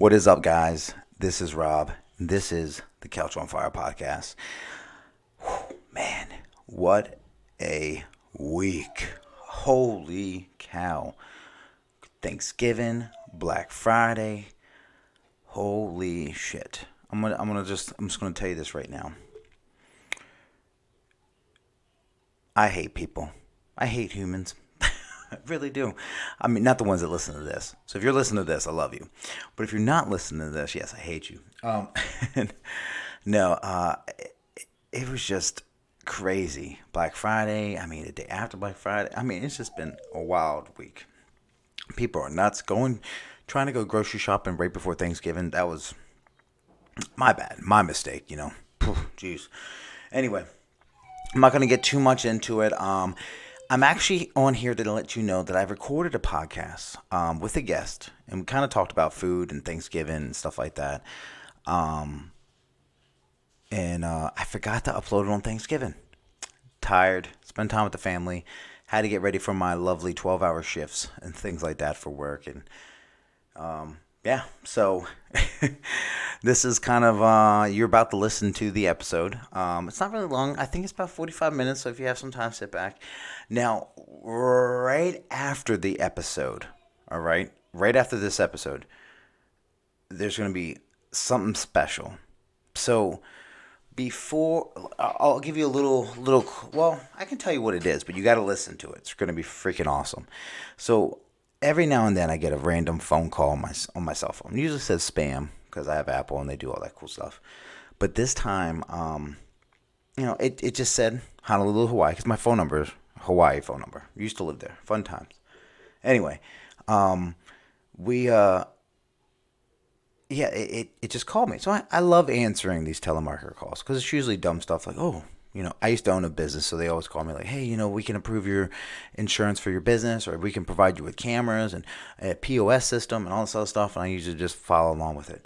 What is up, guys? This is Rob. This is the Couch on Fire podcast. Whew, man, what a week! Holy cow! Thanksgiving, Black Friday. Holy shit! I'm gonna, I'm gonna just, I'm just gonna tell you this right now. I hate people. I hate humans. I really do. I mean, not the ones that listen to this. So if you're listening to this, I love you. But if you're not listening to this, yes, I hate you. Um, no, uh, it, it was just crazy. Black Friday. I mean, the day after Black Friday. I mean, it's just been a wild week. People are nuts. Going, trying to go grocery shopping right before Thanksgiving. That was my bad, my mistake. You know, jeez. Anyway, I'm not gonna get too much into it. Um, I'm actually on here to let you know that I've recorded a podcast um, with a guest, and we kind of talked about food and Thanksgiving and stuff like that. Um, and uh, I forgot to upload it on Thanksgiving. Tired, spend time with the family, had to get ready for my lovely 12 hour shifts and things like that for work. And um, yeah, so this is kind of uh, you're about to listen to the episode. Um, it's not really long. I think it's about 45 minutes. So if you have some time, sit back. Now, right after the episode, all right, right after this episode, there's going to be something special. So before I'll give you a little little well, I can tell you what it is, but you got to listen to it. It's going to be freaking awesome. So every now and then I get a random phone call on my on my cell phone. It usually says spam because I have Apple and they do all that cool stuff. But this time, um, you know, it, it just said Honolulu, Hawaii, because my phone number is Hawaii phone number. used to live there. Fun times. Anyway, um, we uh, yeah, it, it just called me. So I, I love answering these telemarketer calls because it's usually dumb stuff like, oh, you know, I used to own a business, so they always call me like, hey, you know, we can approve your insurance for your business, or we can provide you with cameras and a POS system and all this other stuff. And I usually just follow along with it.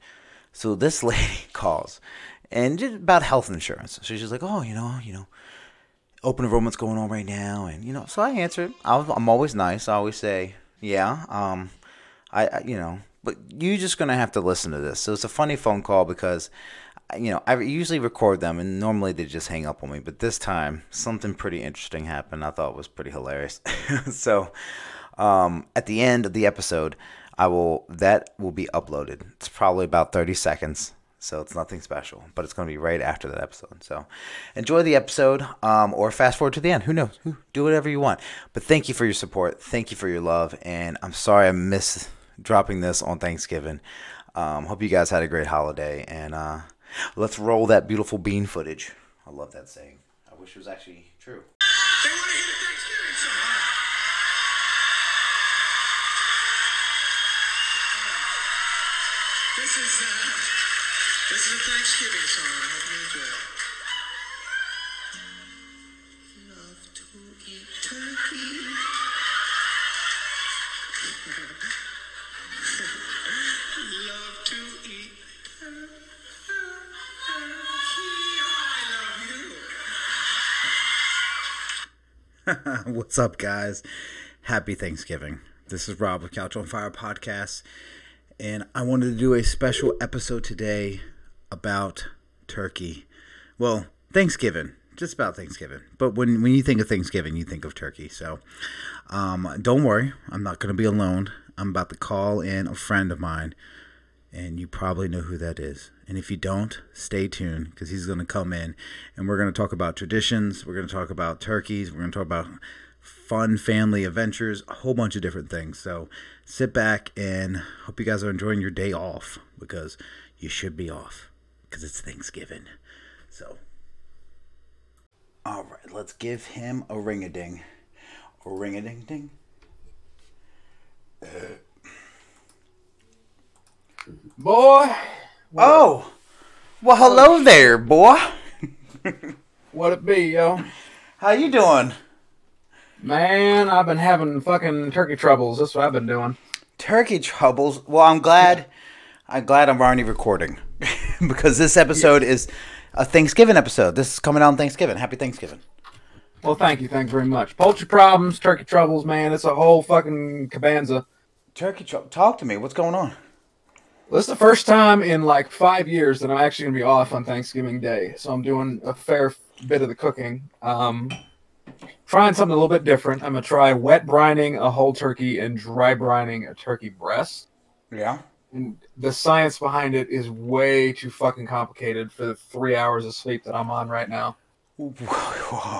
So this lady calls and about health insurance. So she's like, oh, you know, you know, open enrollment's going on right now, and you know, so I answered. I am always nice. I always say, yeah, um, I, I, you know, but you're just gonna have to listen to this. So it's a funny phone call because you know, I usually record them, and normally they just hang up on me. But this time, something pretty interesting happened. I thought was pretty hilarious. so, um, at the end of the episode, I will that will be uploaded. It's probably about thirty seconds, so it's nothing special. But it's going to be right after that episode. So, enjoy the episode, um, or fast forward to the end. Who knows? Do whatever you want. But thank you for your support. Thank you for your love. And I'm sorry I missed dropping this on Thanksgiving. Um, hope you guys had a great holiday and. Uh, Let's roll that beautiful bean footage. I love that saying. I wish it was actually true. This is uh, this is a Thanksgiving song. What's up, guys? Happy Thanksgiving. This is Rob with Couch on Fire podcast, and I wanted to do a special episode today about turkey. Well, Thanksgiving, just about Thanksgiving. But when, when you think of Thanksgiving, you think of turkey. So um, don't worry, I'm not going to be alone. I'm about to call in a friend of mine, and you probably know who that is. And if you don't, stay tuned because he's going to come in and we're going to talk about traditions. We're going to talk about turkeys. We're going to talk about fun family adventures, a whole bunch of different things. So sit back and hope you guys are enjoying your day off because you should be off because it's Thanksgiving. So, all right, let's give him a ring a ding. A ring a ding ding. Boy. Oh, well, hello there, boy. what it be, yo? How you doing? Man, I've been having fucking turkey troubles. That's what I've been doing. Turkey troubles. Well, I'm glad. I'm glad I'm already recording because this episode is a Thanksgiving episode. This is coming out on Thanksgiving. Happy Thanksgiving. Well, thank you. Thanks very much. Poultry problems, turkey troubles, man. It's a whole fucking cabanza. Turkey trouble. Talk to me. What's going on? This is the first time in like five years that I'm actually gonna be off on Thanksgiving Day, so I'm doing a fair bit of the cooking. Um, trying something a little bit different. I'm gonna try wet brining a whole turkey and dry brining a turkey breast. Yeah. And the science behind it is way too fucking complicated for the three hours of sleep that I'm on right now.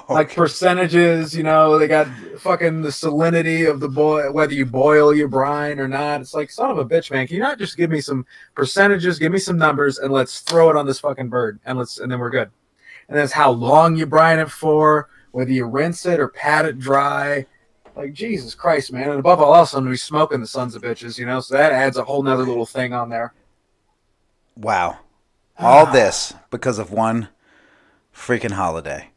Like percentages, you know, they got fucking the salinity of the boil, whether you boil your brine or not. It's like, son of a bitch, man. Can you not just give me some percentages, give me some numbers, and let's throw it on this fucking bird, and let's, and then we're good. And that's how long you brine it for, whether you rinse it or pat it dry. Like Jesus Christ, man! And above all else, I'm gonna be smoking the sons of bitches, you know. So that adds a whole nother little thing on there. wow. All this because of one freaking holiday.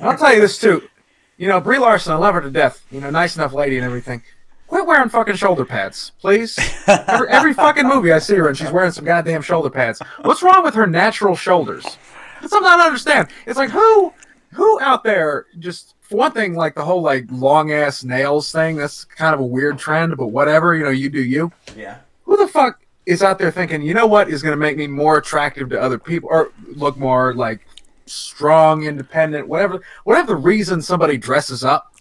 I'll tell you this too. You know, Brie Larson, I love her to death. You know, nice enough lady and everything. Quit wearing fucking shoulder pads, please. Every, every fucking movie I see her and she's wearing some goddamn shoulder pads. What's wrong with her natural shoulders? That's something I don't understand. It's like who, who out there just for one thing, like the whole like long ass nails thing. That's kind of a weird trend, but whatever. You know, you do you. Yeah. Who the fuck is out there thinking, you know what is going to make me more attractive to other people or look more like strong, independent, whatever, whatever the reason somebody dresses up.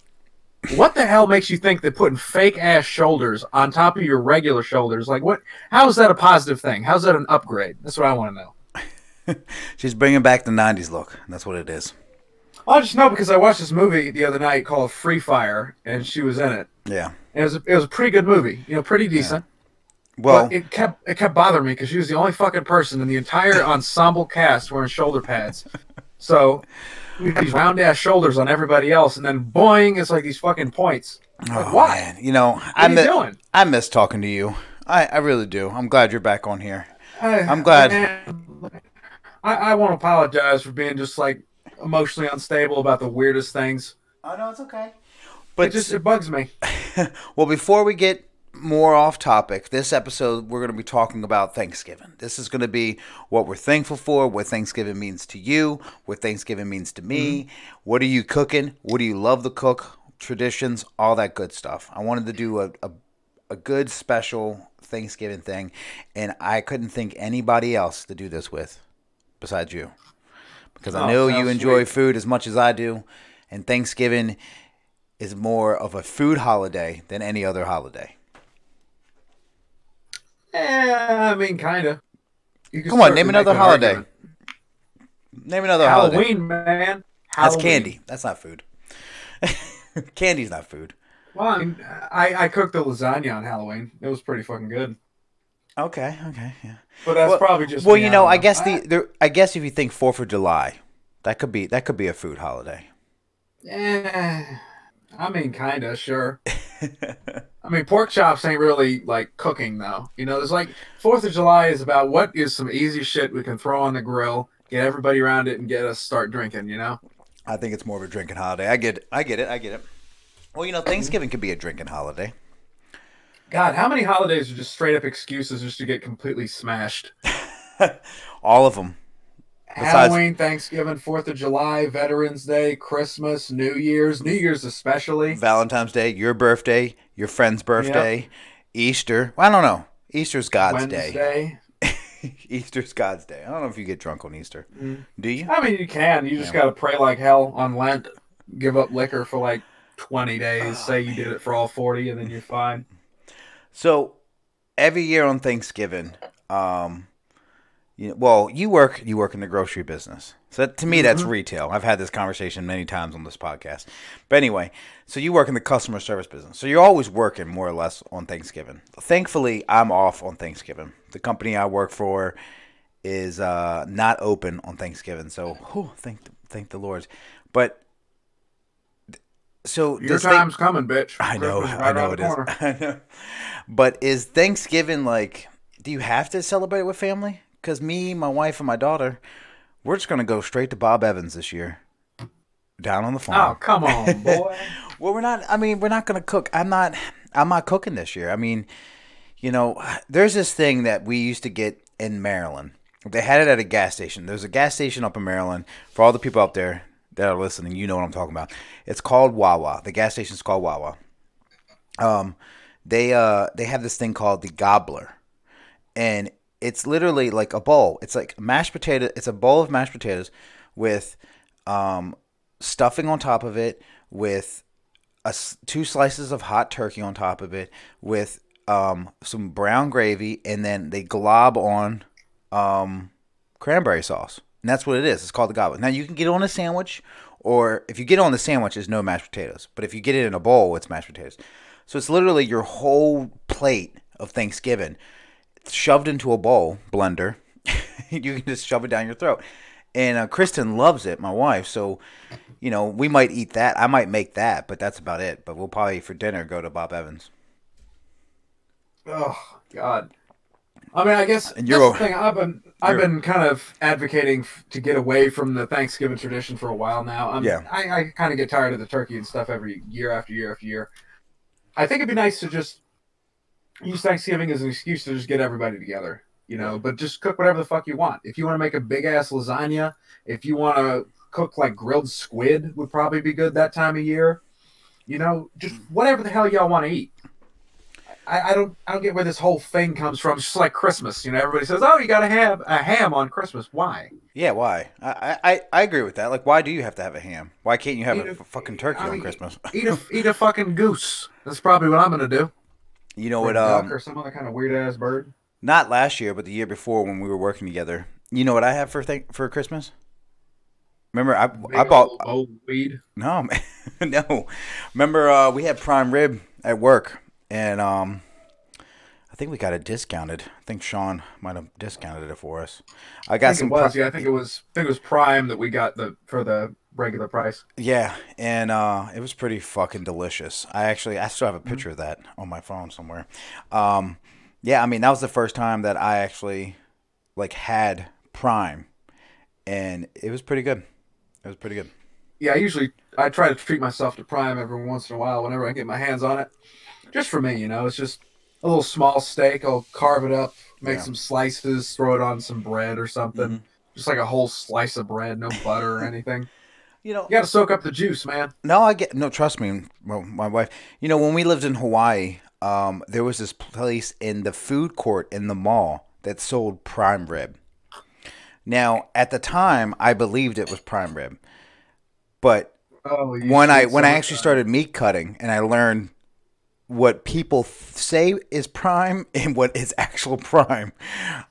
What the hell makes you think that putting fake ass shoulders on top of your regular shoulders, like what? How is that a positive thing? How's that an upgrade? That's what I want to know. She's bringing back the '90s look. That's what it is. I just know because I watched this movie the other night called Free Fire, and she was in it. Yeah. And it was a, it was a pretty good movie, you know, pretty decent. Well, but it kept it kept bothering me because she was the only fucking person in the entire ensemble cast wearing shoulder pads. So we had these round ass shoulders on everybody else, and then boing, it's like these fucking points. Like, oh, why? man. You know, What I are you doing? I miss talking to you. I, I really do. I'm glad you're back on here. I, I'm glad. man, I, I want to apologize for being just like emotionally unstable about the weirdest things. Oh no, it's okay. It But just it bugs me. well, before we get more off topic, this episode we're going to be talking about Thanksgiving. This is going to be what we're thankful for, what Thanksgiving means to you, what Thanksgiving means to me. Mm-hmm. What are you cooking? What do you love to cook? Traditions, all that good stuff. I wanted to do a, a, a good special Thanksgiving thing, and I couldn't think anybody else to do this with besides you. Because I Oh, know you enjoy sweet. food as much as I do, and Thanksgiving is more of a food holiday than any other holiday. Eh, I mean, kind of. Come on, name another holiday. Name another holiday. Halloween, man. That's candy. That's not food. Candy's not food. Well, I, mean, I I cooked the lasagna on Halloween. It was pretty fucking good. Okay, okay, yeah. But that's well, probably just well, me, you know, don't I guess the there, I guess if you think Fourth of July, that could be that could be a food holiday. Yeah, I mean, kind of, sure. I mean, pork chops ain't really like cooking, though. You know, there's like Fourth of July is about what is some easy shit we can throw on the grill, get everybody around it, and get us start drinking. You know? I think it's more of a drinking holiday. I get it. I get it. I get it. Well, you know, mm-hmm. Thanksgiving could be a drinking holiday. God, how many holidays are just straight up excuses just to get completely smashed? All of them. Besides- Halloween, Thanksgiving, Fourth of July, Veterans Day, Christmas, New Year's, New Year's especially. Valentine's Day, your birthday, your friend's birthday, Easter. Well, I don't know. Easter's God's day. Easter's God's day. I don't know if you get drunk on Easter. Do you? I mean, you can. You just got to pray like hell on Lent. Give up liquor for like 20 days. Say you did it for all 40, and then you're fine. So every year on Thanksgiving, um, you know, well, you work you work in the grocery business. So to me, that's retail. I've had this conversation many times on this podcast. But anyway, so you work in the customer service business. So you're always working more or less on Thanksgiving. Thankfully, I'm off on Thanksgiving. The company I work for is uh, not open on Thanksgiving. So whew, thank thank the Lord. But so Your time's coming, bitch. I know, is I know it is. I know. But is Thanksgiving like? Do you have to celebrate with family? Because me, my wife, and my daughter, we're just gonna go straight to Bob Evans this year, down on the Oh, farm. come on, boy. Well, we're not. I mean, we're not gonna cook. I'm not. I'm not cooking this year. I mean, you know, there's this thing that we used to get in Maryland. They had it at a gas station. There's a gas station up in Maryland. For all the people out there that are listening, you know what I'm talking about. It's called Wawa. The gas station's called Wawa. Um, they uh they have this thing called the gobbler, and it's literally like a bowl. It's like mashed potato. It's a bowl of mashed potatoes with um, stuffing on top of it, with a two slices of hot turkey on top of it, with um, some brown gravy, and then they glob on um, cranberry sauce. And that's what it is. It's called the gobbler. Now you can get it on a sandwich, or if you get it on the sandwich, it's no mashed potatoes. But if you get it in a bowl, it's mashed potatoes. So it's literally your whole plate of Thanksgiving shoved into a bowl blender. you can just shove it down your throat. And uh, Kristen loves it, my wife. So, you know, we might eat that. I might make that, but that's about it. But we'll probably for dinner go to Bob Evans. Oh God. I mean, I guess And that's you're the thing. I've been I've you're- been kind of advocating f- to get away from the Thanksgiving tradition for a while now. I'm, Yeah. I, I kind of get tired of the turkey and stuff every year after year after year. I think it'd be nice to just use Thanksgiving as an excuse to just get everybody together, you know. But just cook whatever the fuck you want. If you want to make a big ass lasagna, if you want to cook like grilled squid, would probably be good that time of year. You know, just whatever the hell y'all want to eat. I, I don't I don't get where this whole thing comes from. It's just like Christmas, you know. Everybody says, "Oh, you got to have a ham on Christmas." Why? Yeah, why? I, I I agree with that. Like, why do you have to have a ham? Why can't you have a a- fucking turkey I on mean, Christmas? Eat a eat a fucking goose. That's probably what I'm gonna do. You know what? Um, or some other kind of weird ass bird. not last year, but the year before when we were working together. You know what I have for th- for Christmas? Remember, I Big I bought old, old weed. no man, no. Remember, uh, we had prime rib at work, and um, I think we got it discounted. I think Sean might have discounted it for us. I I got think some. it was. pri- yeah, I think it was. I think it was Prime that we got the for the regular price. Yeah, and uh, it was pretty fucking delicious. I actually, I still have a picture of that on my phone somewhere. Um, yeah, I mean that was the first time that I actually like had Prime, and it was pretty good. It was pretty good. Yeah, I usually I try to treat myself to Prime every once in a while whenever I get my hands on it. Just for me, you know. It's just a little small steak. I'll carve it up, make Yeah. some slices, throw it on some bread or something. Mhm. Just like a whole slice of bread, no butter or anything. You know, You got to soak up the juice, man. No, I get no. Trust me, well, my wife. You know, when we lived in Hawaii, um, there was this place in the food court in the mall that sold prime rib. Now, at the time, I believed it was prime rib, but Oh, when I when I actually started meat cutting and I learned what people th- say is prime and what is actual prime,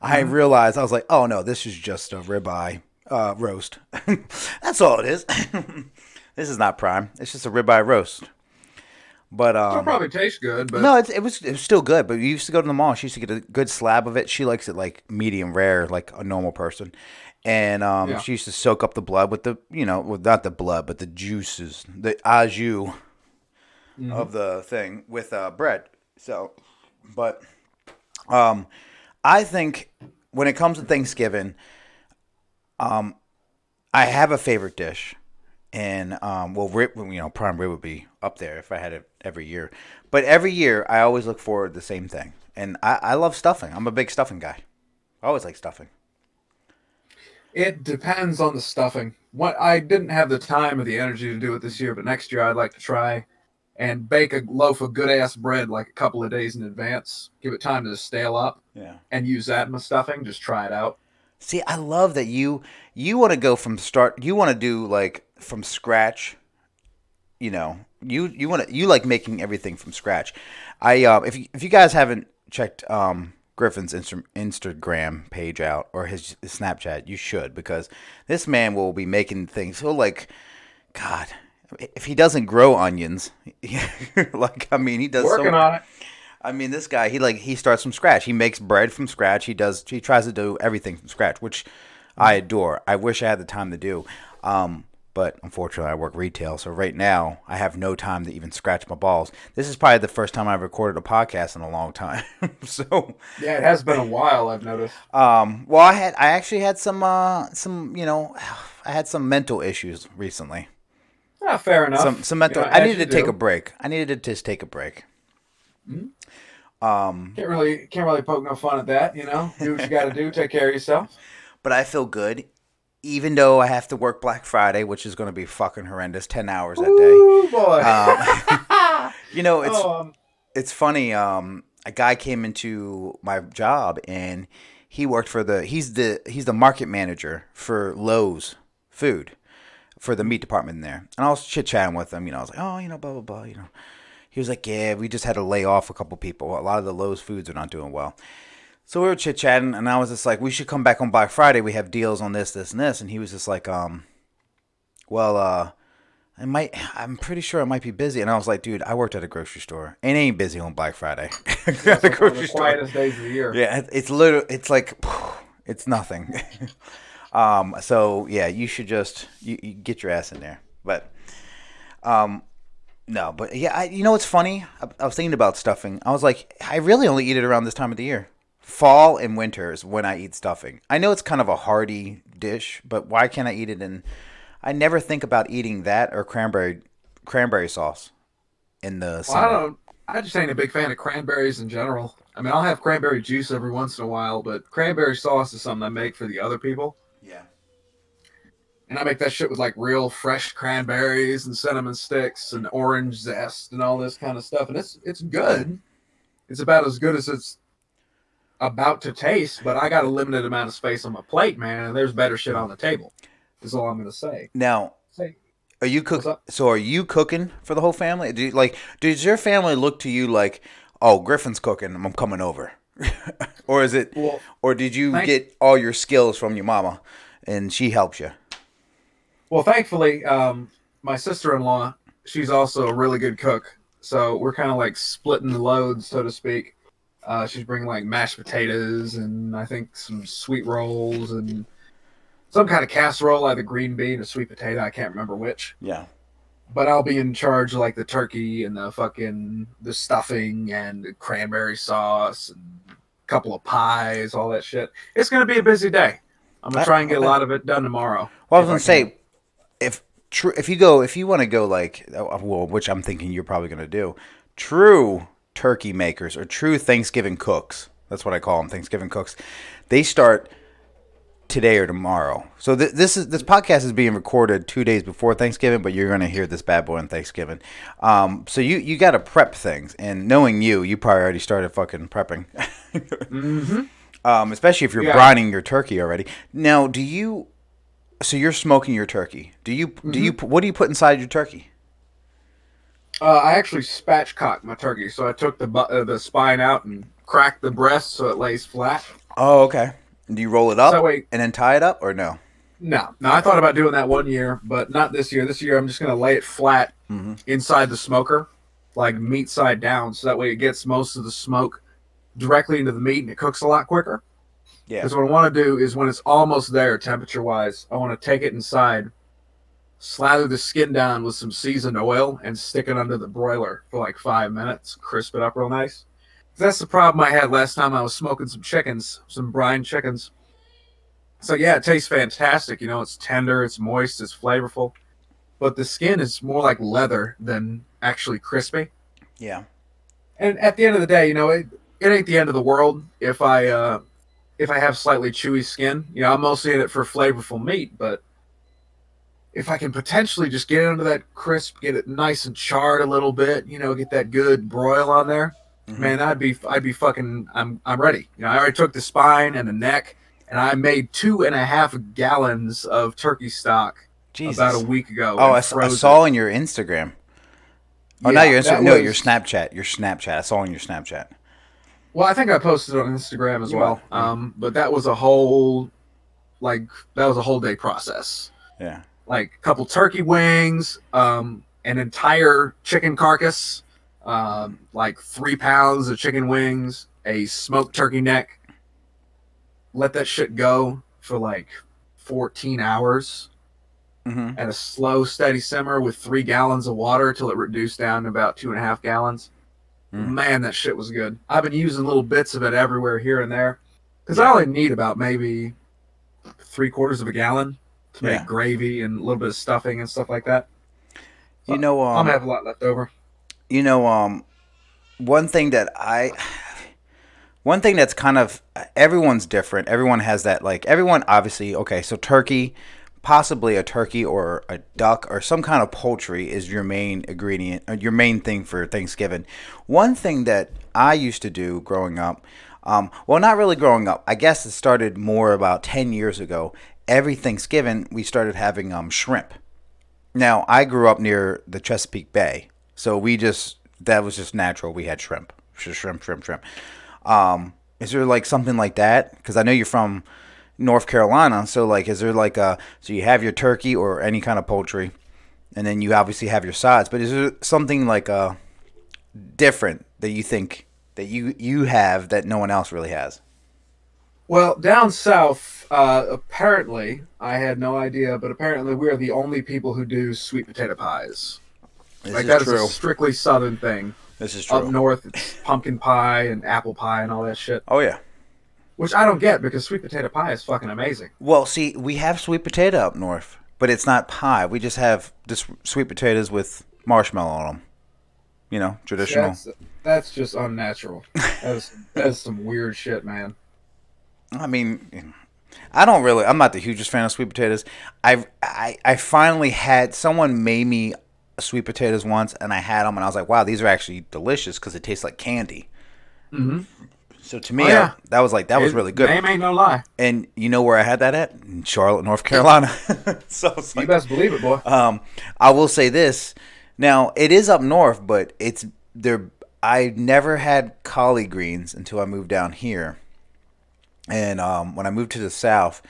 I realized I was like, oh no, this is just a ribeye uh, roast. That's all it is. this is not prime. It's just a ribeye roast. But um, probably taste good, but no, it's, it was it was still good. But we used to go to the mall. She used to get a good slab of it. She likes it like medium rare, like a normal person. And um, Yeah. she used to soak up the blood with the, you know, with not the blood, but the juices, the au jus Mm-hmm. of the thing with uh, bread. So, but um, I think when it comes to Thanksgiving, um, I have a favorite dish, and um, well, rib, you know, prime rib would be up there if I had it every year. But every year, I always look forward to the same thing, and I, I love stuffing. I'm a big stuffing guy. I always like stuffing. it depends on the stuffing. What I didn't have the time or the energy to do it this year, but next year I'd like to try and bake a loaf of good ass bread like a couple of days in advance. Give it time to stale up Yeah. and use that in the stuffing. Just try it out. See, I love that you you want to go from start. You want to do like from scratch. You know, you you want to you like making everything from scratch. I uh, if you, if you guys haven't checked um, Griffin's Insta- Instagram page out or his Snapchat, you should because this man will be making things. He'll like, God, if he doesn't grow onions, like I mean, he does so Working on it. I mean, this guy, he like he starts from scratch. He makes bread from scratch. He does. He tries to do everything from scratch, which I adore. I wish I had the time to do, um, but unfortunately, I work retail, so right now I have no time to even scratch my balls. This is probably the first time I've recorded a podcast in a long time. so, Yeah, it has been a while. I've noticed. um, well, I had I actually had some uh, some you know I had some mental issues recently. Ah, fair enough. Some some mental. Yeah, I needed you to take do. a break. I needed to just take a break. Can't really can't really poke no fun at that. You know, do what you got to do. Take care of yourself. but I feel good, even though I have to work Black Friday, which is going to be fucking horrendous, ten hours that day. Ooh boy. Um, you know, it's oh, um, it's funny. Um, a guy came into my job and he worked for the he's the he's the market manager for Lowe's food for the meat department in there. And I was chit chatting with him, you know, I was like, oh, you know, blah blah blah, you know. He was like, yeah, we just had to lay off a couple people. A lot of the Lowe's foods are not doing well. So we were chit chatting, and I was just like, we should come back on Black Friday. We have deals on this, this, and this. And he was just like, um, well, uh, I might, I'm pretty sure I might be busy. And I was like, dude, I worked at a grocery store. It ain't busy on Black Friday. at That's a one of grocery the store. quietest days of the year. Yeah, it's literally, it's like, it's nothing. um, so yeah, you should just you, you get your ass in there. But, um, no, but yeah, I, you know what's funny? I, I was thinking about stuffing. I was like, I really only eat it around this time of the year. Fall and winter is when I eat stuffing. I know it's kind of a hearty dish, but why can't I eat it in? I never think about eating that or cranberry cranberry sauce in the Well, I don't. I just ain't a big fan of cranberries in general. I mean, I'll have cranberry juice every once in a while, but cranberry sauce is something I make for the other people. And I make that shit with like real fresh cranberries and cinnamon sticks and orange zest and all this kind of stuff. And it's it's good. It's about as good as it's about to taste, but I got a limited amount of space on my plate, man, and there's better shit on the table. Is all I'm gonna say. Now, Say Are you cook? So are you cooking for the whole family? Do you, like does your family look to you like, oh, Griffin's cooking, I'm coming over, or is it, Well, or did you get all your skills from your mama, and she helps you? Well, thankfully, um, my sister-in-law, she's also a really good cook. So we're kind of like splitting the load, so to speak. Uh, she's bringing like mashed potatoes and I think some sweet rolls and some kind of casserole, either green bean or sweet potato. I can't remember which. Yeah. But I'll be in charge of like the turkey and the fucking the stuffing and the cranberry sauce and a couple of pies, all that shit. It's gonna be a busy day. I'm gonna I- try and get a lot of it done tomorrow. Well, I was gonna say, if true, if you go, if you want to go like, uh, well, which I'm thinking you're probably gonna do, true turkey makers or true Thanksgiving cooks. That's what I call them, Thanksgiving cooks. They start today or tomorrow. So th- this is this podcast is being recorded two days before Thanksgiving, but you're gonna hear this bad boy on Thanksgiving. Um, so you you got to prep things, and knowing you, you probably already started fucking prepping. Mm-hmm. um, especially if you're Yeah. brining your turkey already. Now, do you? So you're smoking your turkey. Do you? Do you? What do you put inside your turkey? Uh, I actually spatchcocked my turkey, so I took the bu- uh, the spine out and cracked the breast so it lays flat. Oh, okay. Do you roll it up So wait- and then tie it up, or no? No, no, I thought about doing that one year, but not this year. This year, I'm just gonna lay it flat Mhm. inside the smoker, like meat side down, so that way it gets most of the smoke directly into the meat and it cooks a lot quicker. Yeah. Because what I want to do is when it's almost there, temperature wise, I want to take it inside, slather the skin down with some seasoned oil, and stick it under the broiler for like five minutes, crisp it up real nice. That's the problem I had last time I was smoking some chickens, some brine chickens. So yeah, it tastes fantastic. You know, it's tender, it's moist, it's flavorful, but the skin is more like leather than actually crispy Yeah. and at the end of the day, you know, it, it ain't the end of the world if I uh, if I have slightly chewy skin. You know, I'm mostly in it for flavorful meat, but if I can potentially just get it under that crisp, get it nice and charred a little bit, you know, get that good broil on there, Mhm. man, I'd be I'd be fucking I'm I'm ready. You know, I already took the spine and the neck, and I made two and a half gallons of turkey stock Jesus. about a week ago. oh, I, s- I froze it. saw in your Instagram. Oh, Yeah, not your Instagram. No, was- your Snapchat. Your Snapchat. I saw in your Snapchat. Well, I think I posted it on Instagram as You well. might. Um, but that was a whole, like, that was a whole day process. Yeah. Like a couple turkey wings, um, an entire chicken carcass, um, like three pounds of chicken wings, a smoked turkey neck. Let that shit go for like 14 hours Mm-hmm. at a slow, steady simmer with three gallons of water till it reduced down to about two and a half gallons. Mm. Man, that shit was good. I've been using little bits of it everywhere here and there because Yeah. I only need about maybe three quarters of a gallon to make gravy and a little bit of stuffing and stuff like that. You know, I'm um, gonna have a lot left over. you know, um, one thing that I, one thing that's kind of everyone's different. Everyone has that like everyone obviously okay. So turkey, possibly a turkey or a duck or some kind of poultry is your main ingredient, or your main thing for Thanksgiving. One thing that I used to do growing up, um, well, not really growing up. I guess it started more about ten years ago. Every Thanksgiving, we started having um, shrimp. Now, I grew up near the Chesapeake Bay, so we just that was just natural. We had shrimp, shrimp, shrimp, shrimp. Um, is there like something like that? Because I know you're from North Carolina, so like, is there like a so you have your turkey or any kind of poultry, and then you obviously have your sides. But is there something like a different that you think that you you have that no one else really has? Well, down south, uh, apparently, I had no idea, but apparently we are the only people who do sweet potato pies. This like is that is true. a strictly southern thing. this is true. Up north, it's pumpkin pie and apple pie and all that shit, Oh yeah. Which I don't get because sweet potato pie is fucking amazing. Well, see, we have sweet potato up north, but it's not pie. We just have just sweet potatoes with marshmallow on them. You know, traditional. That's, that's just unnatural. That's that's some weird shit, man. I mean, I don't really. I'm not the hugest fan of sweet potatoes. I've I I finally had someone made me sweet potatoes once, and I had them, and I was like, wow, these are actually delicious because it tastes like candy. Mm-hmm. So to me, Oh, yeah. I- that was like that was really good. Name ain't no lie. And you know where I had that at? In Charlotte, North Carolina. so You best believe it, boy. Um, I will say this. Now it is up north, but it's there. I never had collard greens until I moved down here, and um, when I moved to the south,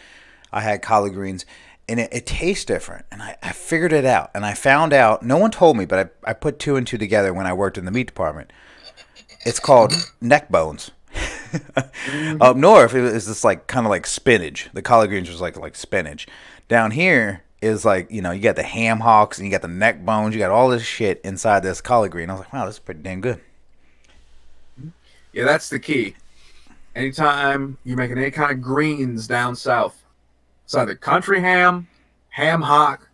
I had collard greens, and it, it tastes different. And I, I figured it out, and I found out. No one told me, but I, I put two and two together when I worked in the meat department. It's called neck bones. Mm-hmm. Up north, it was just like kind of like spinach. The collard greens was like like spinach. Down here is like you know you got the ham hocks and you got the neck bones. You got all this shit inside this collard green. I was like, wow, this is pretty damn good. Yeah, that's the key. Anytime you're making any kind of greens down south, it's either country ham, ham hock,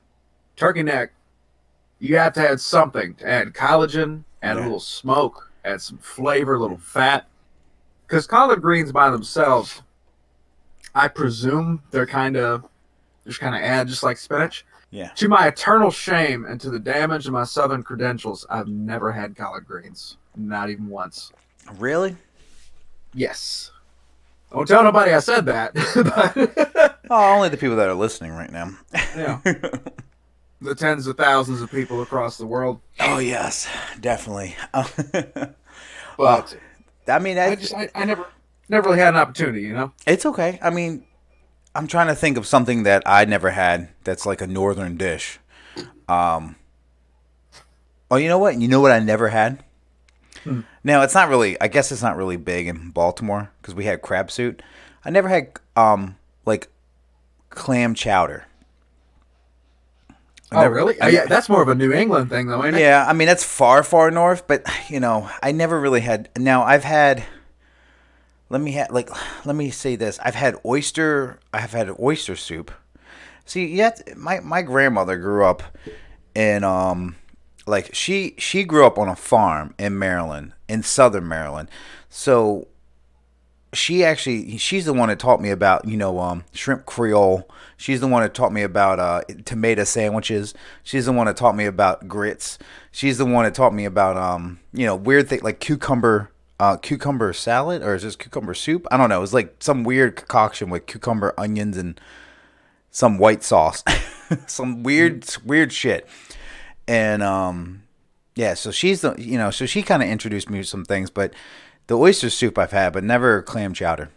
turkey neck. You have to add something to add collagen, add a little smoke, add some flavor, a little fat. Because collard greens by themselves, I presume they're kind of just kind of add just like spinach. Yeah. To my eternal shame and to the damage of my southern credentials, I've never had collard greens, not even once. Really? Yes. Don't tell nobody I said that. but, Oh, only the people that are listening right now. yeah. The tens of thousands of people across the world. oh yes, definitely. But I mean, I I just I, I never never really had an opportunity, you know? It's okay. I mean, I'm trying to think of something that I never had that's like a northern dish. Um. Oh, you know what? You know what I never had? Now it's not really. I guess it's not really big in Baltimore because we had crab soup. I never had um like clam chowder. I Oh, never- really? I yeah, that's more of a New England thing, though, ain't it? yeah, I mean that's far, far north, but you know, I never really had. Now I've had. Let me ha- like let me say this. I've had oyster. I have had oyster soup. See, yet my my grandmother grew up in um like she she grew up on a farm in Maryland, in southern Maryland. So she actually she's the one that taught me about you know um shrimp creole. She's the one that taught me about uh tomato sandwiches. She's the one that taught me about grits. She's the one that taught me about um you know weird thing like cucumber uh cucumber salad or is this cucumber soup? I don't know. It's like some weird concoction with cucumber onions and some white sauce. Some weird weird shit. And um yeah so she's the you know so she kind of introduced me to some things but the oyster soup I've had, but never clam chowder.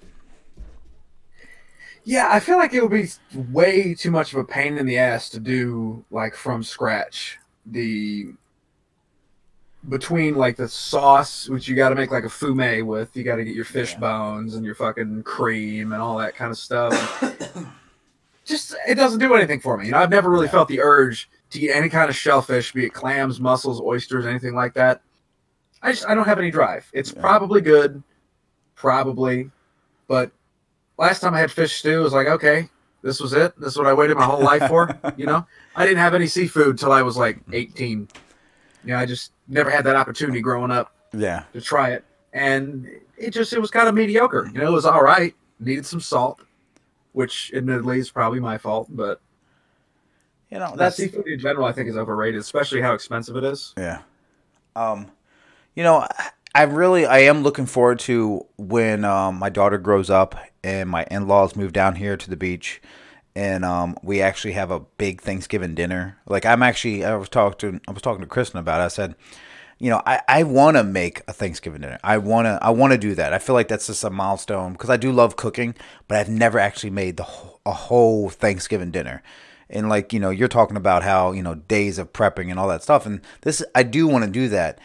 Yeah, I feel like it would be way too much of a pain in the ass to do like from scratch. The between like the sauce, which you got to make like a fumet with, you got to get your fish bones and your fucking cream and all that kind of stuff. Just it doesn't do anything for me. You know, I've never really felt the urge to eat any kind of shellfish, be it clams, mussels, oysters, anything like that. I just I don't have any drive. It's probably good, probably, but last time I had fish stew, it was like, okay, this was it. This is what I waited my whole life for. You know, I didn't have any seafood till I was like 18. You know, I just never had that opportunity growing up Yeah. to try it, and it just it was kind of mediocre. You know, it was all right. Needed some salt, which admittedly is probably my fault, but You know, That seafood in general, I think, is overrated, especially how expensive it is. Yeah. Um, you know, I- really, I am looking forward to when um, my daughter grows up and my in-laws move down here to the beach, and um, we actually have a big Thanksgiving dinner. Like I'm actually, I was talking to, I was talking to Kristen about. it. I said, you know, I, I want to make a Thanksgiving dinner. I want to, I want to do that. I feel like that's just a milestone because I do love cooking, but I've never actually made the a whole Thanksgiving dinner. And like you know, you're talking about how you know days of prepping and all that stuff, and this I do want to do that.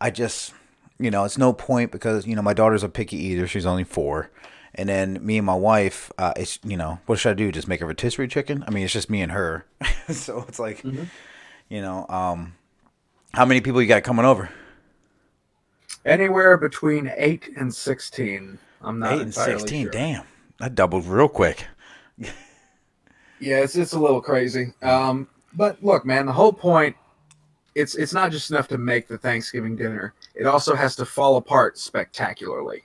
I just, you know, it's no point because you know my daughter's a picky eater. She's only four, and then me and my wife, uh, it's you know, what should I do? Just make a rotisserie chicken? I mean, it's just me and her, so it's like, you know, um, how many people you got coming over? Anywhere between eight and sixteen. I'm not Eight and sixteen. sure. Damn, that doubled real quick. Yeah, it's it's a little crazy. Um, but look, man, the whole point it's it's not just enough to make the Thanksgiving dinner. It also has to fall apart spectacularly.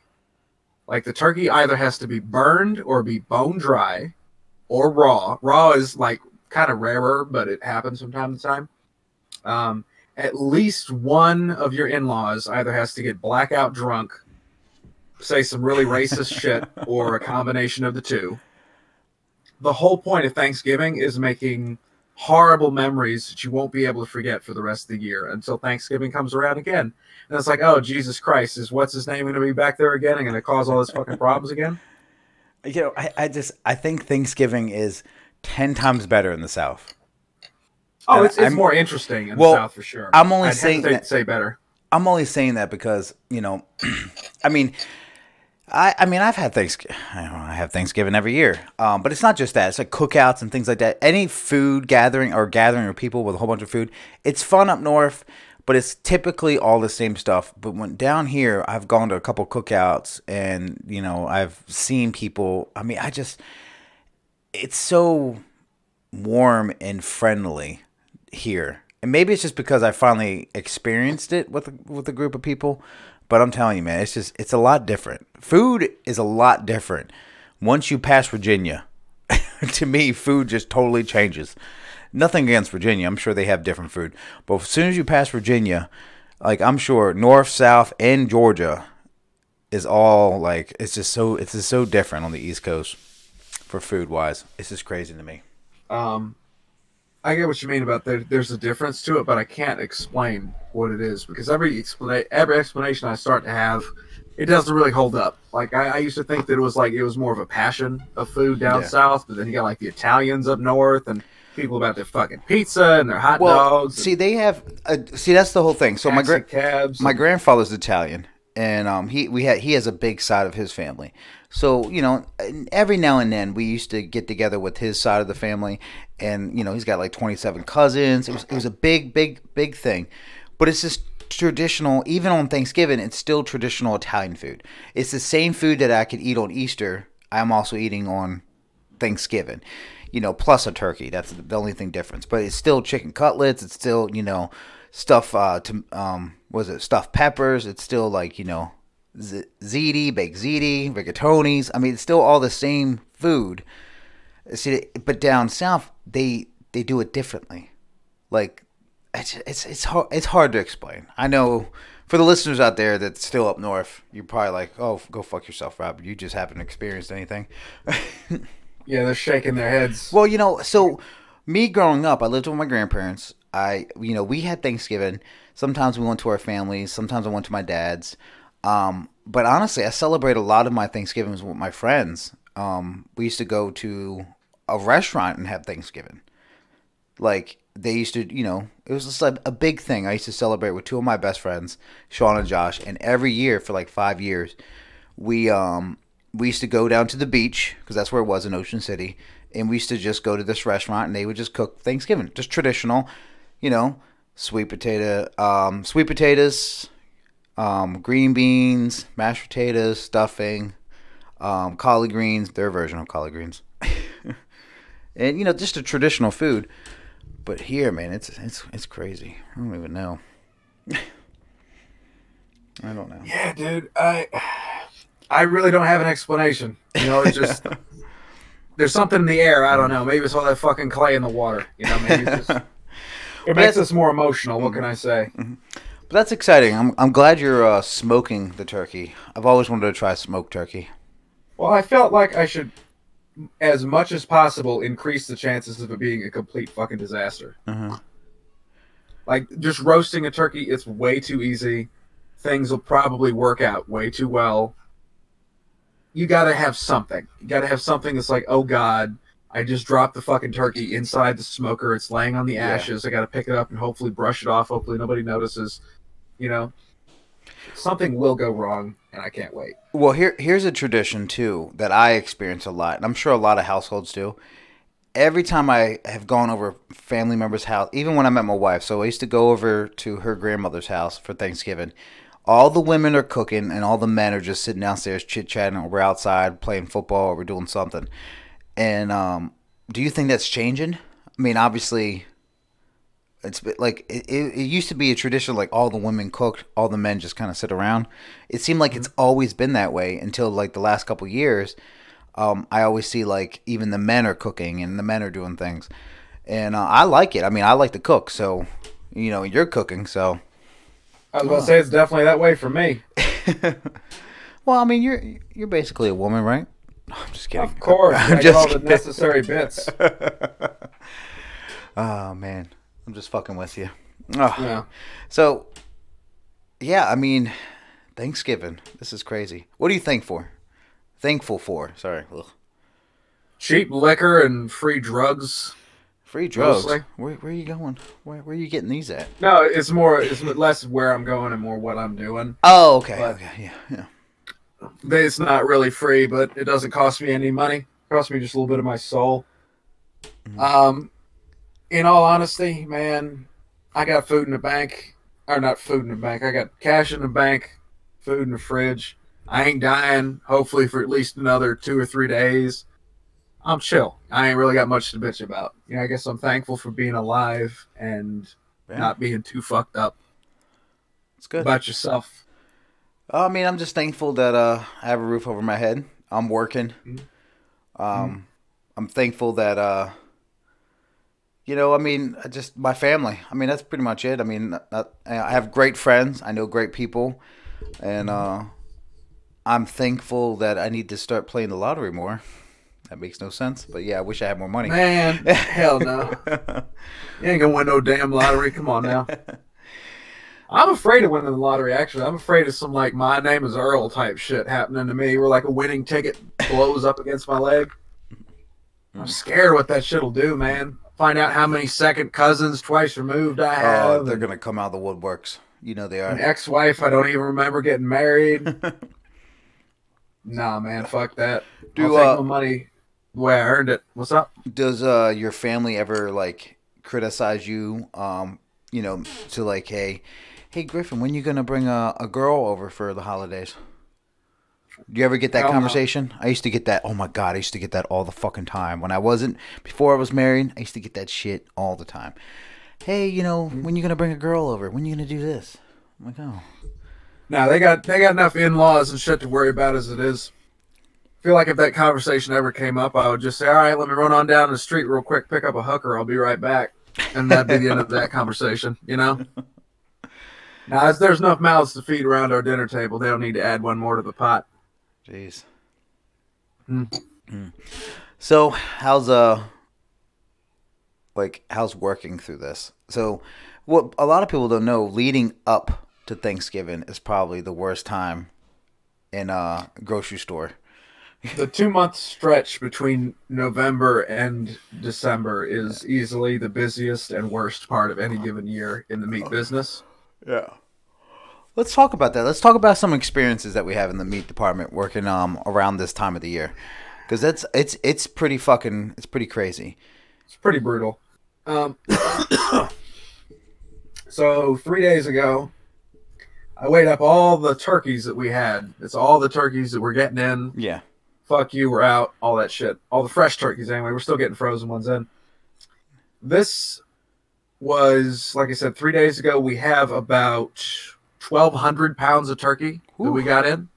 Like the turkey either has to be burned or be bone dry or raw. Raw is like kind of rarer, but it happens from time to time. Um, at least one of your in-laws either has to get blackout drunk, say some really racist shit, or a combination of the two the whole point of Thanksgiving is making horrible memories that you won't be able to forget for the rest of the year until Thanksgiving comes around again. And it's like, oh Jesus Christ, is what's his name going to be back there again and going to cause all these fucking problems again? You know, I, I just I think Thanksgiving is ten times better in the South. Oh, And it's, it's more interesting in well, the South for sure. I'm only I'd saying that- say better. I'm only saying that because you know, I mean, I I mean I've had Thanksgiving. I, have Thanksgiving every year, um, but it's not just that. It's like cookouts and things like that. Any food gathering or gathering of people with a whole bunch of food, it's fun up north, but it's typically all the same stuff. But when down here, I've gone to a couple cookouts and you know I've seen people. I mean, I just it's so warm and friendly here. And maybe it's just because I finally experienced it with with a group of people, but I'm telling you, man, it's just it's a lot different. Food is a lot different once you pass Virginia. to me, food just totally changes. Nothing against Virginia. I'm sure they have different food, but as soon as you pass Virginia, like I'm sure North, South, and Georgia is all like it's just so it's just so different on the East Coast for food wise. It's just crazy to me. Um, I get what you mean about there. There's a difference to it, but I can't explain what it is because every explana- every explanation I start to have, it doesn't really hold up. Like I, I used to think that it was like it was more of a passion of food down Yeah. south, but then you got like the Italians up north and people about their fucking pizza and their hot Well, dogs. see, they have. Uh, see, that's the whole thing. So my gra- cabs. my and- grandfather's Italian, and um, he we had he has a big side of his family. So you know, every now and then we used to get together with his side of the family, and you know he's got like twenty seven cousins. It was it was a big big big thing, but it's just traditional. Even on Thanksgiving, it's still traditional Italian food. It's the same food that I could eat on Easter. I'm also eating on Thanksgiving, you know, plus a turkey. That's the only thing difference. But it's still chicken cutlets. It's still, you know, stuff. Uh, to um, was it stuffed peppers? It's still like you know, z- ziti, baked ziti, rigatonis. I mean, it's still all the same food. See, but down south they they do it differently. Like it's it's it's hard it's hard to explain. I know for the listeners out there that's still up north, you're probably like, "Oh, go fuck yourself, Rob. You just haven't experienced anything." yeah, they're shaking their heads. Well, you know, so me growing up, I lived with my grandparents. I, you know, we had Thanksgiving. Sometimes we went to our families. Sometimes I went to my dad's. Um, but honestly, I celebrate a lot of my Thanksgivings with my friends. Um, we used to go to a restaurant and have Thanksgiving. Like they used to, you know, it was just a big thing. I used to celebrate with two of my best friends, Sean and Josh, and every year for like five years, we um we used to go down to the beach because that's where it was in Ocean City, and we used to just go to this restaurant and they would just cook Thanksgiving, just traditional, you know, sweet potato, um, sweet potatoes, um, green beans, mashed potatoes, stuffing, um, collard greens, their version of collard greens, and you know, just a traditional food. But here, man, it's it's it's crazy. I don't even know. I don't know. Yeah, dude, I I really don't have an explanation. You know, it's just there's something in the air. I don't know. Maybe it's all that fucking clay in the water. You know, maybe it's just, it makes us more emotional. What can I say? But that's exciting. I'm I'm glad you're uh, smoking the turkey. I've always wanted to try smoked turkey. Well, I felt like I should, as much as possible, increase the chances of it being a complete fucking disaster. Mhm. Like just roasting a turkey, it's way too easy. Things will probably work out way too well. You got to have something. You got to have something that's like, oh god, I just dropped the fucking turkey inside the smoker. It's laying on the Yeah. ashes. I got to pick it up and hopefully brush it off. Hopefully nobody notices. You know, something will go wrong, and I can't wait. Well, here here's a tradition too that I experience a lot, and I'm sure a lot of households do. Every time I have gone over family members' house, even when I met my wife, so I used to go over to her grandmother's house for Thanksgiving. All the women are cooking, and all the men are just sitting downstairs chit chatting, or we're outside playing football, or we're doing something. And um, do you think that's changing? I mean, obviously, it's like it, it, used to be a tradition like all the women cooked all the men just kind of sit around. It seemed like it's always been that way until like the last couple years. Um, i always see like even the men are cooking and the men are doing things. And uh, i like it. I mean i like to cook so you know you're cooking so. I was about to say it's definitely that way for me. well i mean you're you're basically a woman right? I'm just kidding. Of course, i'm I just all the necessary bits. oh man i'm just fucking with you oh. Yeah. So, yeah, I mean, Thanksgiving. This is crazy. What are you thankful for? Thankful for? Sorry. Ugh. Cheap liquor and free drugs. Free drugs. Where, where are you going? Where, where are you getting these at? No, it's more. It's less where I'm going and more what I'm doing. Oh, okay. But- okay. Yeah. Yeah. It's not really free, but it doesn't cost me any money. It costs me just a little bit of my soul. Um, in all honesty, man, I got food in the bank, or not food in the bank. I got cash in the bank, food in the fridge. I ain't dying. Hopefully for at least another two or three days. I'm chill. I ain't really got much to bitch about. You know, I guess I'm thankful for being alive and Yeah. not being too fucked up. It's good. About yourself. I mean, I'm just thankful that uh, I have a roof over my head. I'm working. Um, I'm thankful that uh, you know, I mean, just my family. I mean, that's pretty much it. I mean, uh, I have great friends. I know great people, and uh, I'm thankful that I need to start playing the lottery more. That makes no sense, but yeah, I wish I had more money. Man, hell no. You ain't gonna win no damn lottery. Come on now. I'm afraid of winning the lottery. Actually, I'm afraid of some like my name is Earl type shit happening to me, where like a winning ticket blows up against my leg. I'm scared what that shit'll do, man. Find out how many second cousins twice removed I Oh, have. they're gonna come out of the woodworks. You know they an are. ex-wife I don't even remember getting married. nah, man, fuck that. Do, I'll take uh, my money the way I earned it. What's up? Does uh your family ever like criticize you? Um, you know, to like, hey, hey Griffin, when you gonna bring a, a girl over for the holidays? Do you ever get that Hell no. conversation? I used to get that. Oh my god, I used to get that all the fucking time. When I wasn't before I was married, I used to get that shit all the time. Hey, you know, mm. when you gonna bring a girl over? When you gonna do this? I'm like, oh, No, they got they got enough in laws and shit to worry about as it is. I feel like if that conversation ever came up, I would just say, "All right, let me run on down the street real quick, pick up a hooker. I'll be right back," and that'd be the end of that conversation. You know. Now, as there's enough mouths to feed around our dinner table, they don't need to add one more to the pot. Jeez. Mm. So how's uh like how's working through this? So what a lot of people don't know, leading up to Thanksgiving is probably the worst time in a grocery store. The two month stretch between November and December is easily the busiest and worst part of any given year in the meat business. Yeah. Let's talk about that. Let's talk about some experiences that we have in the meat department working um around this time of the year. Cuz that's it's it's pretty fucking it's pretty crazy. It's pretty brutal. Um, so three days ago, I weighed up all the turkeys that we had. It's all the turkeys that we're getting in. Yeah. Fuck you, we're out. All that shit. All the fresh turkeys anyway. We're still getting frozen ones in. This was, like I said, three days ago. We have about twelve hundred pounds of turkey that we got in,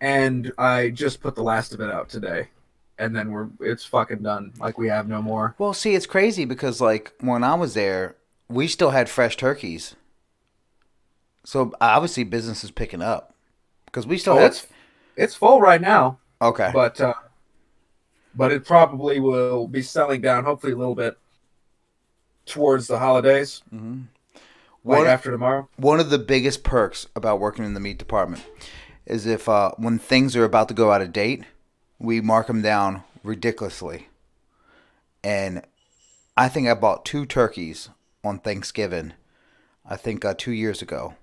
and I just put the last of it out today. and then we're it's fucking done. Like we have no more. Well, see, it's crazy because like when I was there, we still had fresh turkeys. So obviously business is picking up because we still Oh, had. it's it's full right now, Okay. but uh, but it probably will be selling down. Hopefully, a little bit towards the holidays, Mm-hmm. Right What- after tomorrow. one of the biggest perks about working in the meat department is if uh, when things are about to go out of date, we mark them down ridiculously. And I think I bought two turkeys on Thanksgiving. I think uh, two years ago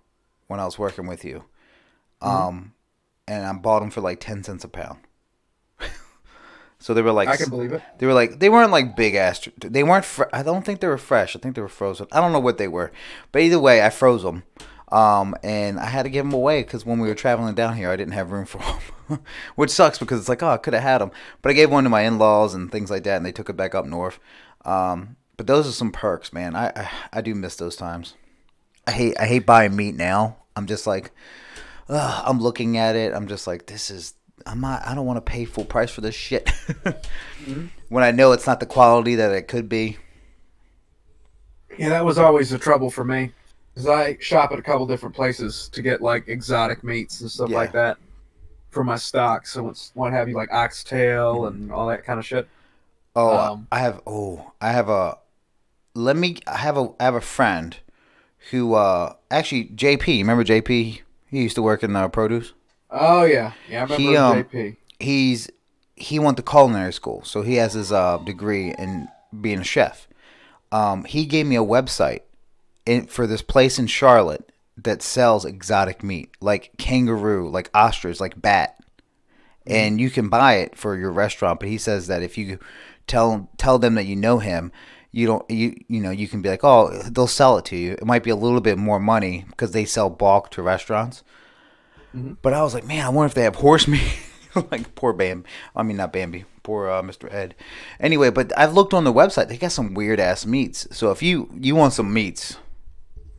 when I was working with you, um, and I bought them for like ten cents a pound. So they were like I can believe it. they were like they weren't like big ass. They weren't. Fr- I don't think they were fresh. I think they were frozen. I don't know what they were, but either way, I froze them. Um, and I had to give them away because when we were traveling down here, I didn't have room for them, which sucks because it's like, oh, I could have had them, but I gave one to my in-laws and things like that, and they took it back up north. Um, but those are some perks, man. I, I I do miss those times. I hate I hate buying meat now. I'm just like, ugh, I'm looking at it. I'm just like, this is. I'm not. I don't want to pay full price for this shit. When I know it's not the quality that it could be. Yeah, that was always the trouble for me, because I shop at a couple different places to get like exotic meats and stuff Yeah. like that for my stock. So it's what have you like oxtail and all that kind of shit. Oh, Um, I have. Oh, I have a. Let me. I have a. I have a friend, who uh actually JP. Remember JP? He used to work in uh, produce. Oh yeah, yeah, I remember He, um, JP. He's he went to culinary school, so he has his uh degree in being a chef. Um, he gave me a website in, for this place in Charlotte that sells exotic meat, like kangaroo, like ostrich, like bat, and you can buy it for your restaurant. But he says that if you tell tell them that you know him, you don't you you know you can be like, oh, they'll sell it to you. It might be a little bit more money because they sell bulk to restaurants. But I was like, man, I wonder if they have horse meat. like poor Bam, I mean not Bambi, poor uh, Mr. Ed. Anyway, but I've looked on the website. They got some weird ass meats. So if you you want some meats,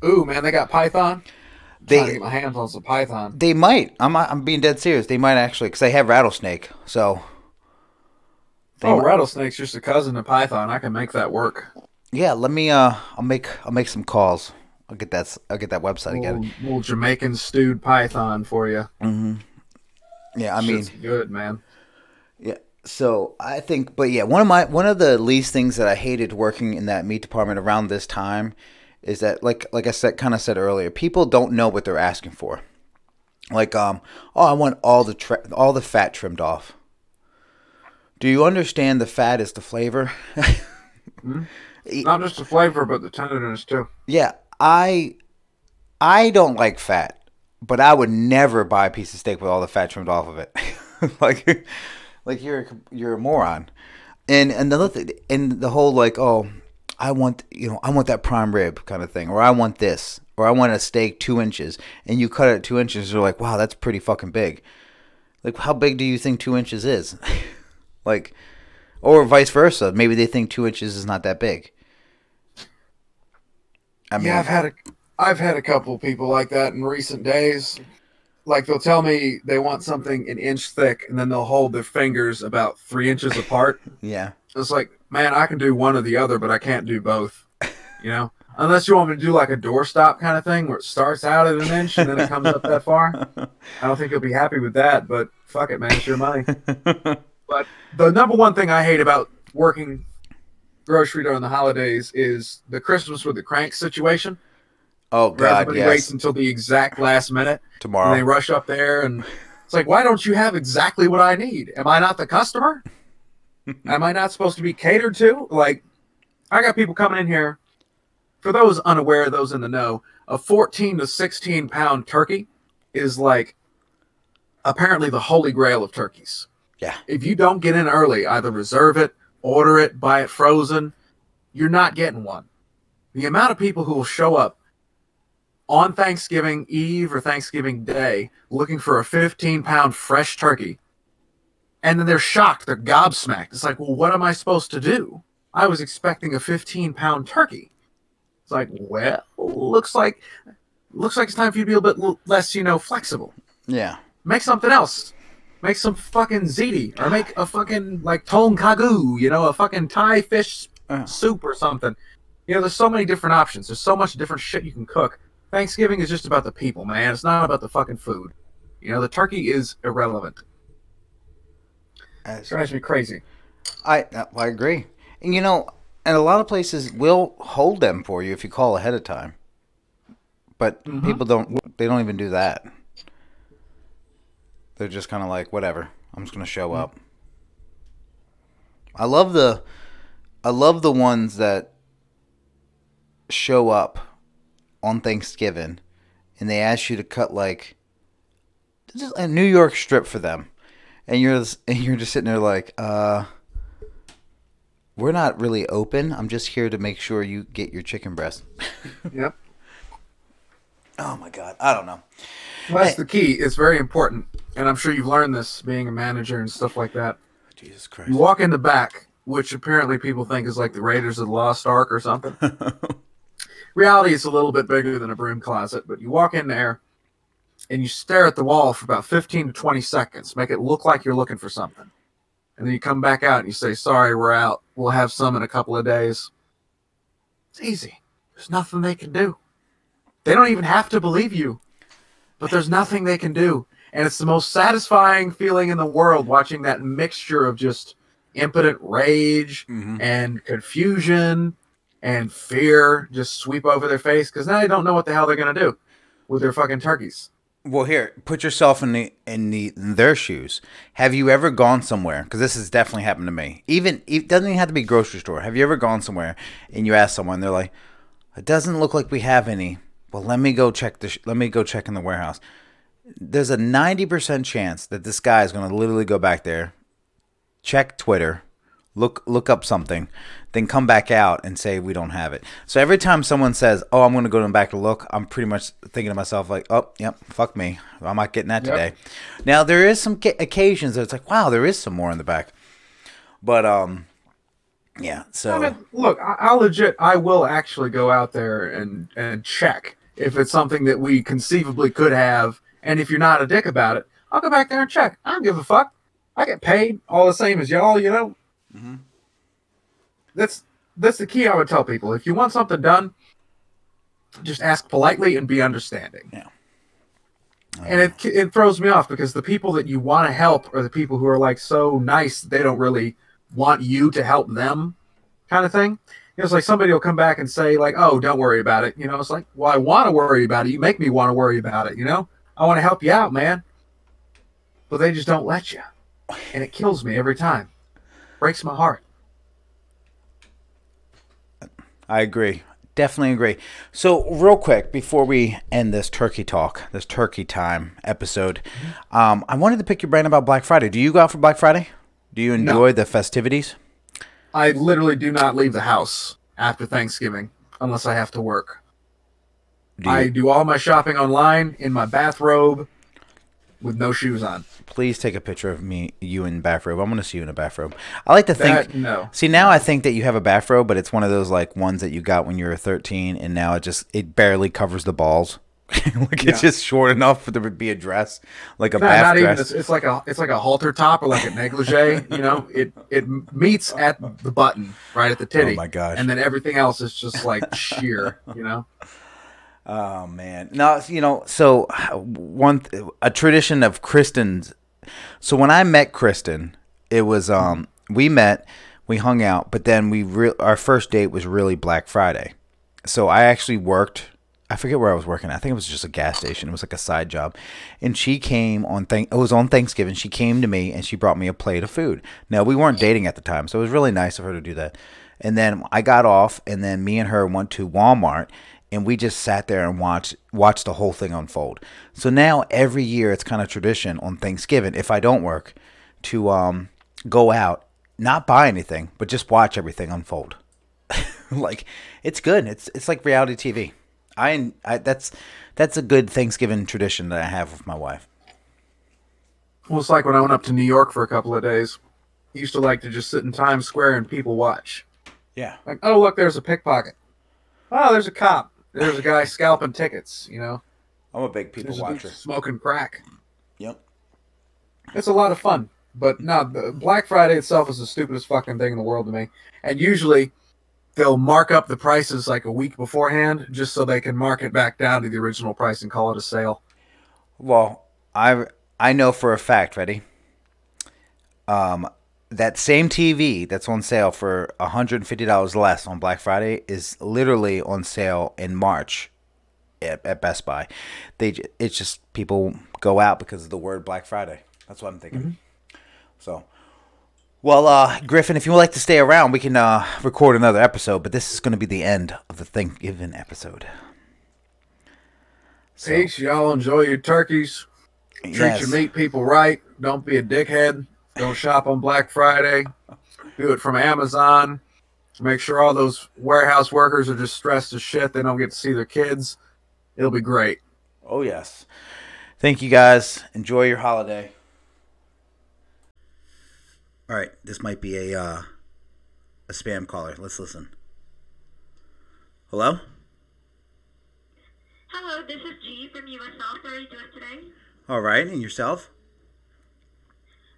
Ooh man, they got python. They trying to they get my hands on some python. they might. I'm I'm being dead serious. They might actually because they have rattlesnake. So Oh, might- rattlesnake's just a cousin of python. I can make that work. yeah. Let me uh, I'll make I'll make some calls. I'll get that I'll get that website Little, again. little Jamaican stewed python for you. Yeah, I mean. Good, man. Yeah. So I think, but yeah, one of my one of the least things that I hated working in that meat department around this time is that, like, like I said, kind of said earlier, people don't know what they're asking for. Like, um, oh, I want all the tra- all the fat trimmed off. Do you understand the fat is the flavor? Not just the flavor, but the tenderness too. Yeah, I I don't like fat, but I would never buy a piece of steak with all the fat trimmed off of it. like like you're you're a moron. And another thing, and the whole like, oh, I want you know I want that prime rib kind of thing, or I want this, or I want a steak two inches, and you cut it two inches, you're like, wow, that's pretty fucking big. Like, how big do you think two inches is? like, or vice versa. Maybe they think two inches is not that big. I mean, yeah, I've had a, I've had a couple people like that in recent days. Like they'll tell me they want something an inch thick, and then they'll hold their fingers about three inches apart. yeah. It's like, man, I can do one or the other, but I can't do both. You know, unless you want me to do like a doorstop kind of thing where it starts out at an inch and then it comes up that far. I don't think you'll be happy with that, but fuck it, man, it's your money. but the number one thing I hate about working grocery during the holidays is the Christmas with the crank situation. Oh God, everybody yes. waits until the exact last minute Tomorrow, and they rush up there and it's like, why don't you have exactly what I need? Am I not the customer? Am I not supposed to be catered to? Like, I got people coming in here. For those unaware, those in the know, a 14 to 16 pound turkey is like apparently the holy grail of turkeys. Yeah. If you don't get in early, either reserve it, order it, buy it frozen, you're not getting one. The amount of people who will show up on Thanksgiving Eve or Thanksgiving Day looking for a 15 pound fresh turkey. And then they're shocked, they're gobsmacked. It's like, well, what am I supposed to do? I was expecting a 15 pound turkey. It's like, well, looks like looks like it's time for you to be a bit less, you know, flexible. Yeah. Make something else. Make some fucking ziti, or make a fucking like ton kagu, you know, a fucking Thai fish Uh. soup or something. You know, there's so many different options. There's so much different shit you can cook. Thanksgiving is just about the people, man. It's not about the fucking food. You know, the turkey is irrelevant. It drives me crazy. I I agree, and you know, and a lot of places will hold them for you if you call ahead of time. But people don't. They don't even do that. They're just kind of like, whatever. I'm just gonna show up. I love the, I love the ones that show up on Thanksgiving, and they ask you to cut like a New York strip for them, and you're just- and you're just sitting there like, uh, we're not really open. I'm just here to make sure you get your chicken breast. Yep. Oh my god, I don't know. Well, that's the key. It's very important, and I'm sure you've learned this being a manager and stuff like that. Jesus Christ. You walk in the back, which apparently people think is like the Raiders of the Lost Ark or something. Reality, is a little bit bigger than a broom closet, but you walk in there and you stare at the wall for about 15 to 20 seconds, make it look like you're looking for something. And then you come back out and you say, Sorry, we're out. We'll have some in a couple of days. It's easy. There's nothing they can do. They don't even have to believe you, but there's nothing they can do. And it's the most satisfying feeling in the world watching that mixture of just impotent rage Mhm. and confusion and fear just sweep over their face because now they don't know what the hell they're going to do with their fucking turkeys. Well, here, put yourself in the in the in their shoes. Have you ever gone somewhere? Because this has definitely happened to me. Even it doesn't even have to be grocery store. Have you ever gone somewhere and you ask someone, they're like, "It doesn't look like we have any." Well, let me go check the. Sh- let me go check in the warehouse. There's a ninety percent chance that this guy is going to literally go back there, check Twitter, look look up something, then come back out and say we don't have it. So every time someone says, "Oh, I'm going to go to the back to look," I'm pretty much thinking to myself like, "Oh, yep, fuck me, I'm not getting that Yep. today." Now there is some ca- occasions that it's like, "Wow, there is some more in the back," but um, yeah. So I mean, look, I, I'll legit, I will actually go out there and and check if it's something that we conceivably could have, and if you're not a dick about it, I'll go back there and check. I don't give a fuck. I get paid all the same as y'all, you know. Mm-hmm. That's that's the key. I would tell people if you want something done, just ask politely and be understanding. Yeah. And it it throws me off because the people that you want to help are the people who are like so nice they don't really want you to help them, kind of thing. It's like somebody will come back and say like, "Oh, don't worry about it." You know, it's like, "Well, I want to worry about it. You make me want to worry about it." You know, I want to help you out, man. But they just don't let you, and it kills me every time. Breaks my heart. I agree. Definitely agree. So, real quick before we end this turkey talk, this turkey time episode, um, I wanted to pick your brain about Black Friday. Do you go out for Black Friday? Do you enjoy the festivities? I literally do not leave the house after Thanksgiving unless I have to work. Do I do all my shopping online in my bathrobe with no shoes on. please take a picture of me, you in bathrobe. I'm gonna see you in a bathrobe. I like to think. That, no. See now, I think that you have a bathrobe, but it's one of those like ones that you got when you were thirteen, and now it just it barely covers the balls. like Yeah. it's just short enough for there to be a dress, like a No, bath not even. dress. It's, it's like a it's like a halter top or like a negligee. you know, it it meets at the button right at the titty. Oh my gosh. And then everything else is just like sheer. You know. Oh man, no, you know, so one a tradition of Kristen's. So when I met Kristen, it was um we met, we hung out, but then we re- our first date was really Black Friday. So I actually worked. I forget where I was working. I think it was just a gas station. It was like a side job, and she came on. Thank. It was on Thanksgiving. She came to me and she brought me a plate of food. Now we weren't dating at the time, so it was really nice of her to do that. And then I got off, and then me and her went to Walmart, and we just sat there and watched watched the whole thing unfold. So now every year it's kind of tradition on Thanksgiving, if I don't work, to um go out, not buy anything, but just watch everything unfold. like it's good. It's it's like reality TV. I, I that's that's a good Thanksgiving tradition that I have with my wife. Well, it's like when I went up to New York for a couple of days. I used to like to just sit in Times Square and people watch. Yeah. Like, oh look, there's a pickpocket. Oh, there's a cop. There's a guy scalping tickets. You know, I'm a big people there's watcher. smoking crack. Yep. It's a lot of fun. But no, Black Friday itself is the stupidest fucking thing in the world to me. And usually they'll mark up the prices like a week beforehand just so they can mark it back down to the original price and call it a sale. Well, I I know for a fact, ready? Um, that same TV that's on sale for $150 less on Black Friday is literally on sale in March at, at Best Buy. They it's just people go out because of the word Black Friday. That's what I'm thinking. So, well, uh, Griffin, if you would like to stay around, we can uh, record another episode. But this is going to be the end of the Thanksgiving episode. So, Peace. Y'all enjoy your turkeys. Treat yes. your meat people right. Don't be a dickhead. Don't shop on Black Friday. Do it from Amazon. Make sure all those warehouse workers are just stressed as shit. They don't get to see their kids. It'll be great. Oh yes. Thank you guys. Enjoy your holiday. All right, this might be a uh, a spam caller. Let's listen. Hello? Hello, this is G from USL. How are you doing today? All right, and yourself?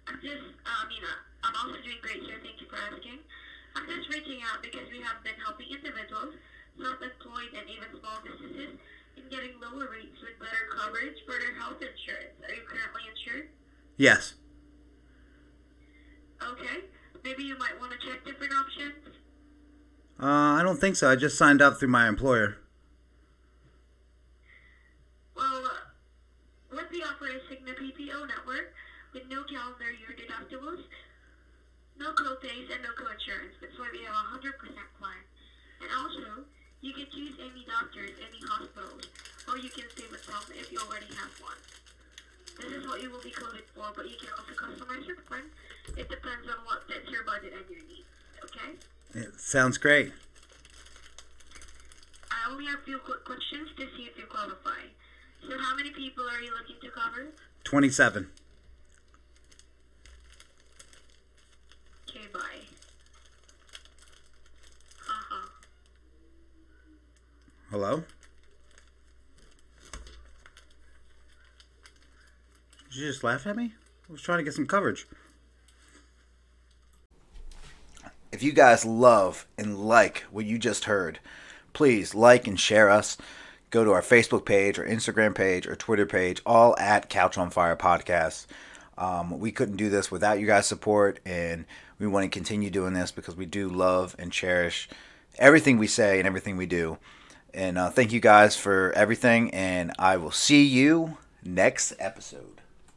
I'm just, um, you know, I'm also doing great, sir. Thank you for asking. I'm just reaching out because we have been helping individuals, self-employed, and even small businesses in getting lower rates with better coverage for their health insurance. Are you currently insured? Yes. Okay. Maybe you might want to check different options. Uh, I don't think so. I just signed up through my employer. Well, what we offer is Cigna PPO network with no calendar year deductibles, no co-pays, and no co-insurance. That's why we have a 100% plan. And also, you can choose any doctors, any hospitals, or you can stay with some if you already have one. This is what you will be coded for, but you can also customize your plan. It depends on what fits your budget and your needs. Okay? It sounds great. I only have a few quick questions to see if you qualify. So how many people are you looking to cover? 27. Okay, bye. Uh-huh. Hello? Did you just laugh at me? I was trying to get some coverage. If you guys love and like what you just heard, please like and share us. Go to our Facebook page or Instagram page or Twitter page, all at Couch on Fire Podcast. Um, we couldn't do this without you guys' support, and we want to continue doing this because we do love and cherish everything we say and everything we do. And uh, thank you guys for everything, and I will see you next episode.